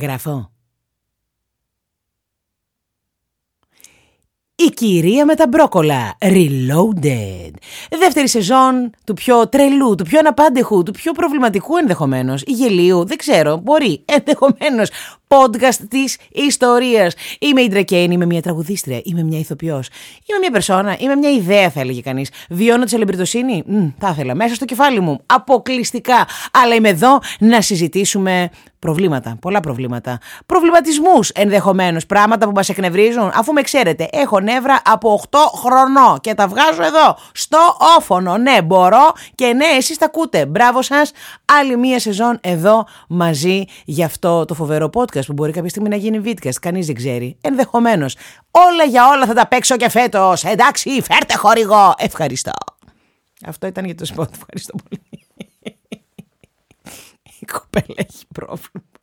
Γραφώ. Η κυρία με τα μπρόκολα, Reloaded. Δεύτερη σεζόν του πιο τρελού, του πιο αναπάντεχου, του πιο προβληματικού ενδεχομένως, γελίου, δεν ξέρω, μπορεί, ενδεχομένως podcast της ιστορίας. Είμαι η Ντρακέιν, είμαι μια τραγουδίστρια, είμαι μια ηθοποιός, είμαι μια περσόνα, είμαι μια ιδέα, θα έλεγε κανείς. Βιώνω τη ελεμπριτοσύνη, θα ήθελα μέσα στο κεφάλι μου, αποκλειστικά. Αλλά είμαι εδώ να συζητήσουμε προβλήματα, πολλά προβλήματα. Προβληματισμούς ενδεχομένως, πράγματα που μας εκνευρίζουν. Αφού με ξέρετε, έχω νεύρα από 8 χρονών και τα βγάζω εδώ, στο όφωνο. Ναι, μπορώ και ναι, εσείς τα ακούτε. Μπράβο σας. Άλλη μία σεζόν εδώ μαζί για αυτό το φοβερό podcast που μπορεί κάποια στιγμή να γίνει βίντεο. Κανείς δεν ξέρει. Ενδεχομένως. Όλα για όλα θα τα παίξω και φέτος. Εντάξει, φέρτε χορηγό. Ευχαριστώ. Αυτό ήταν για το σπότ. Ευχαριστώ πολύ. Η κοπέλα έχει πρόβλημα.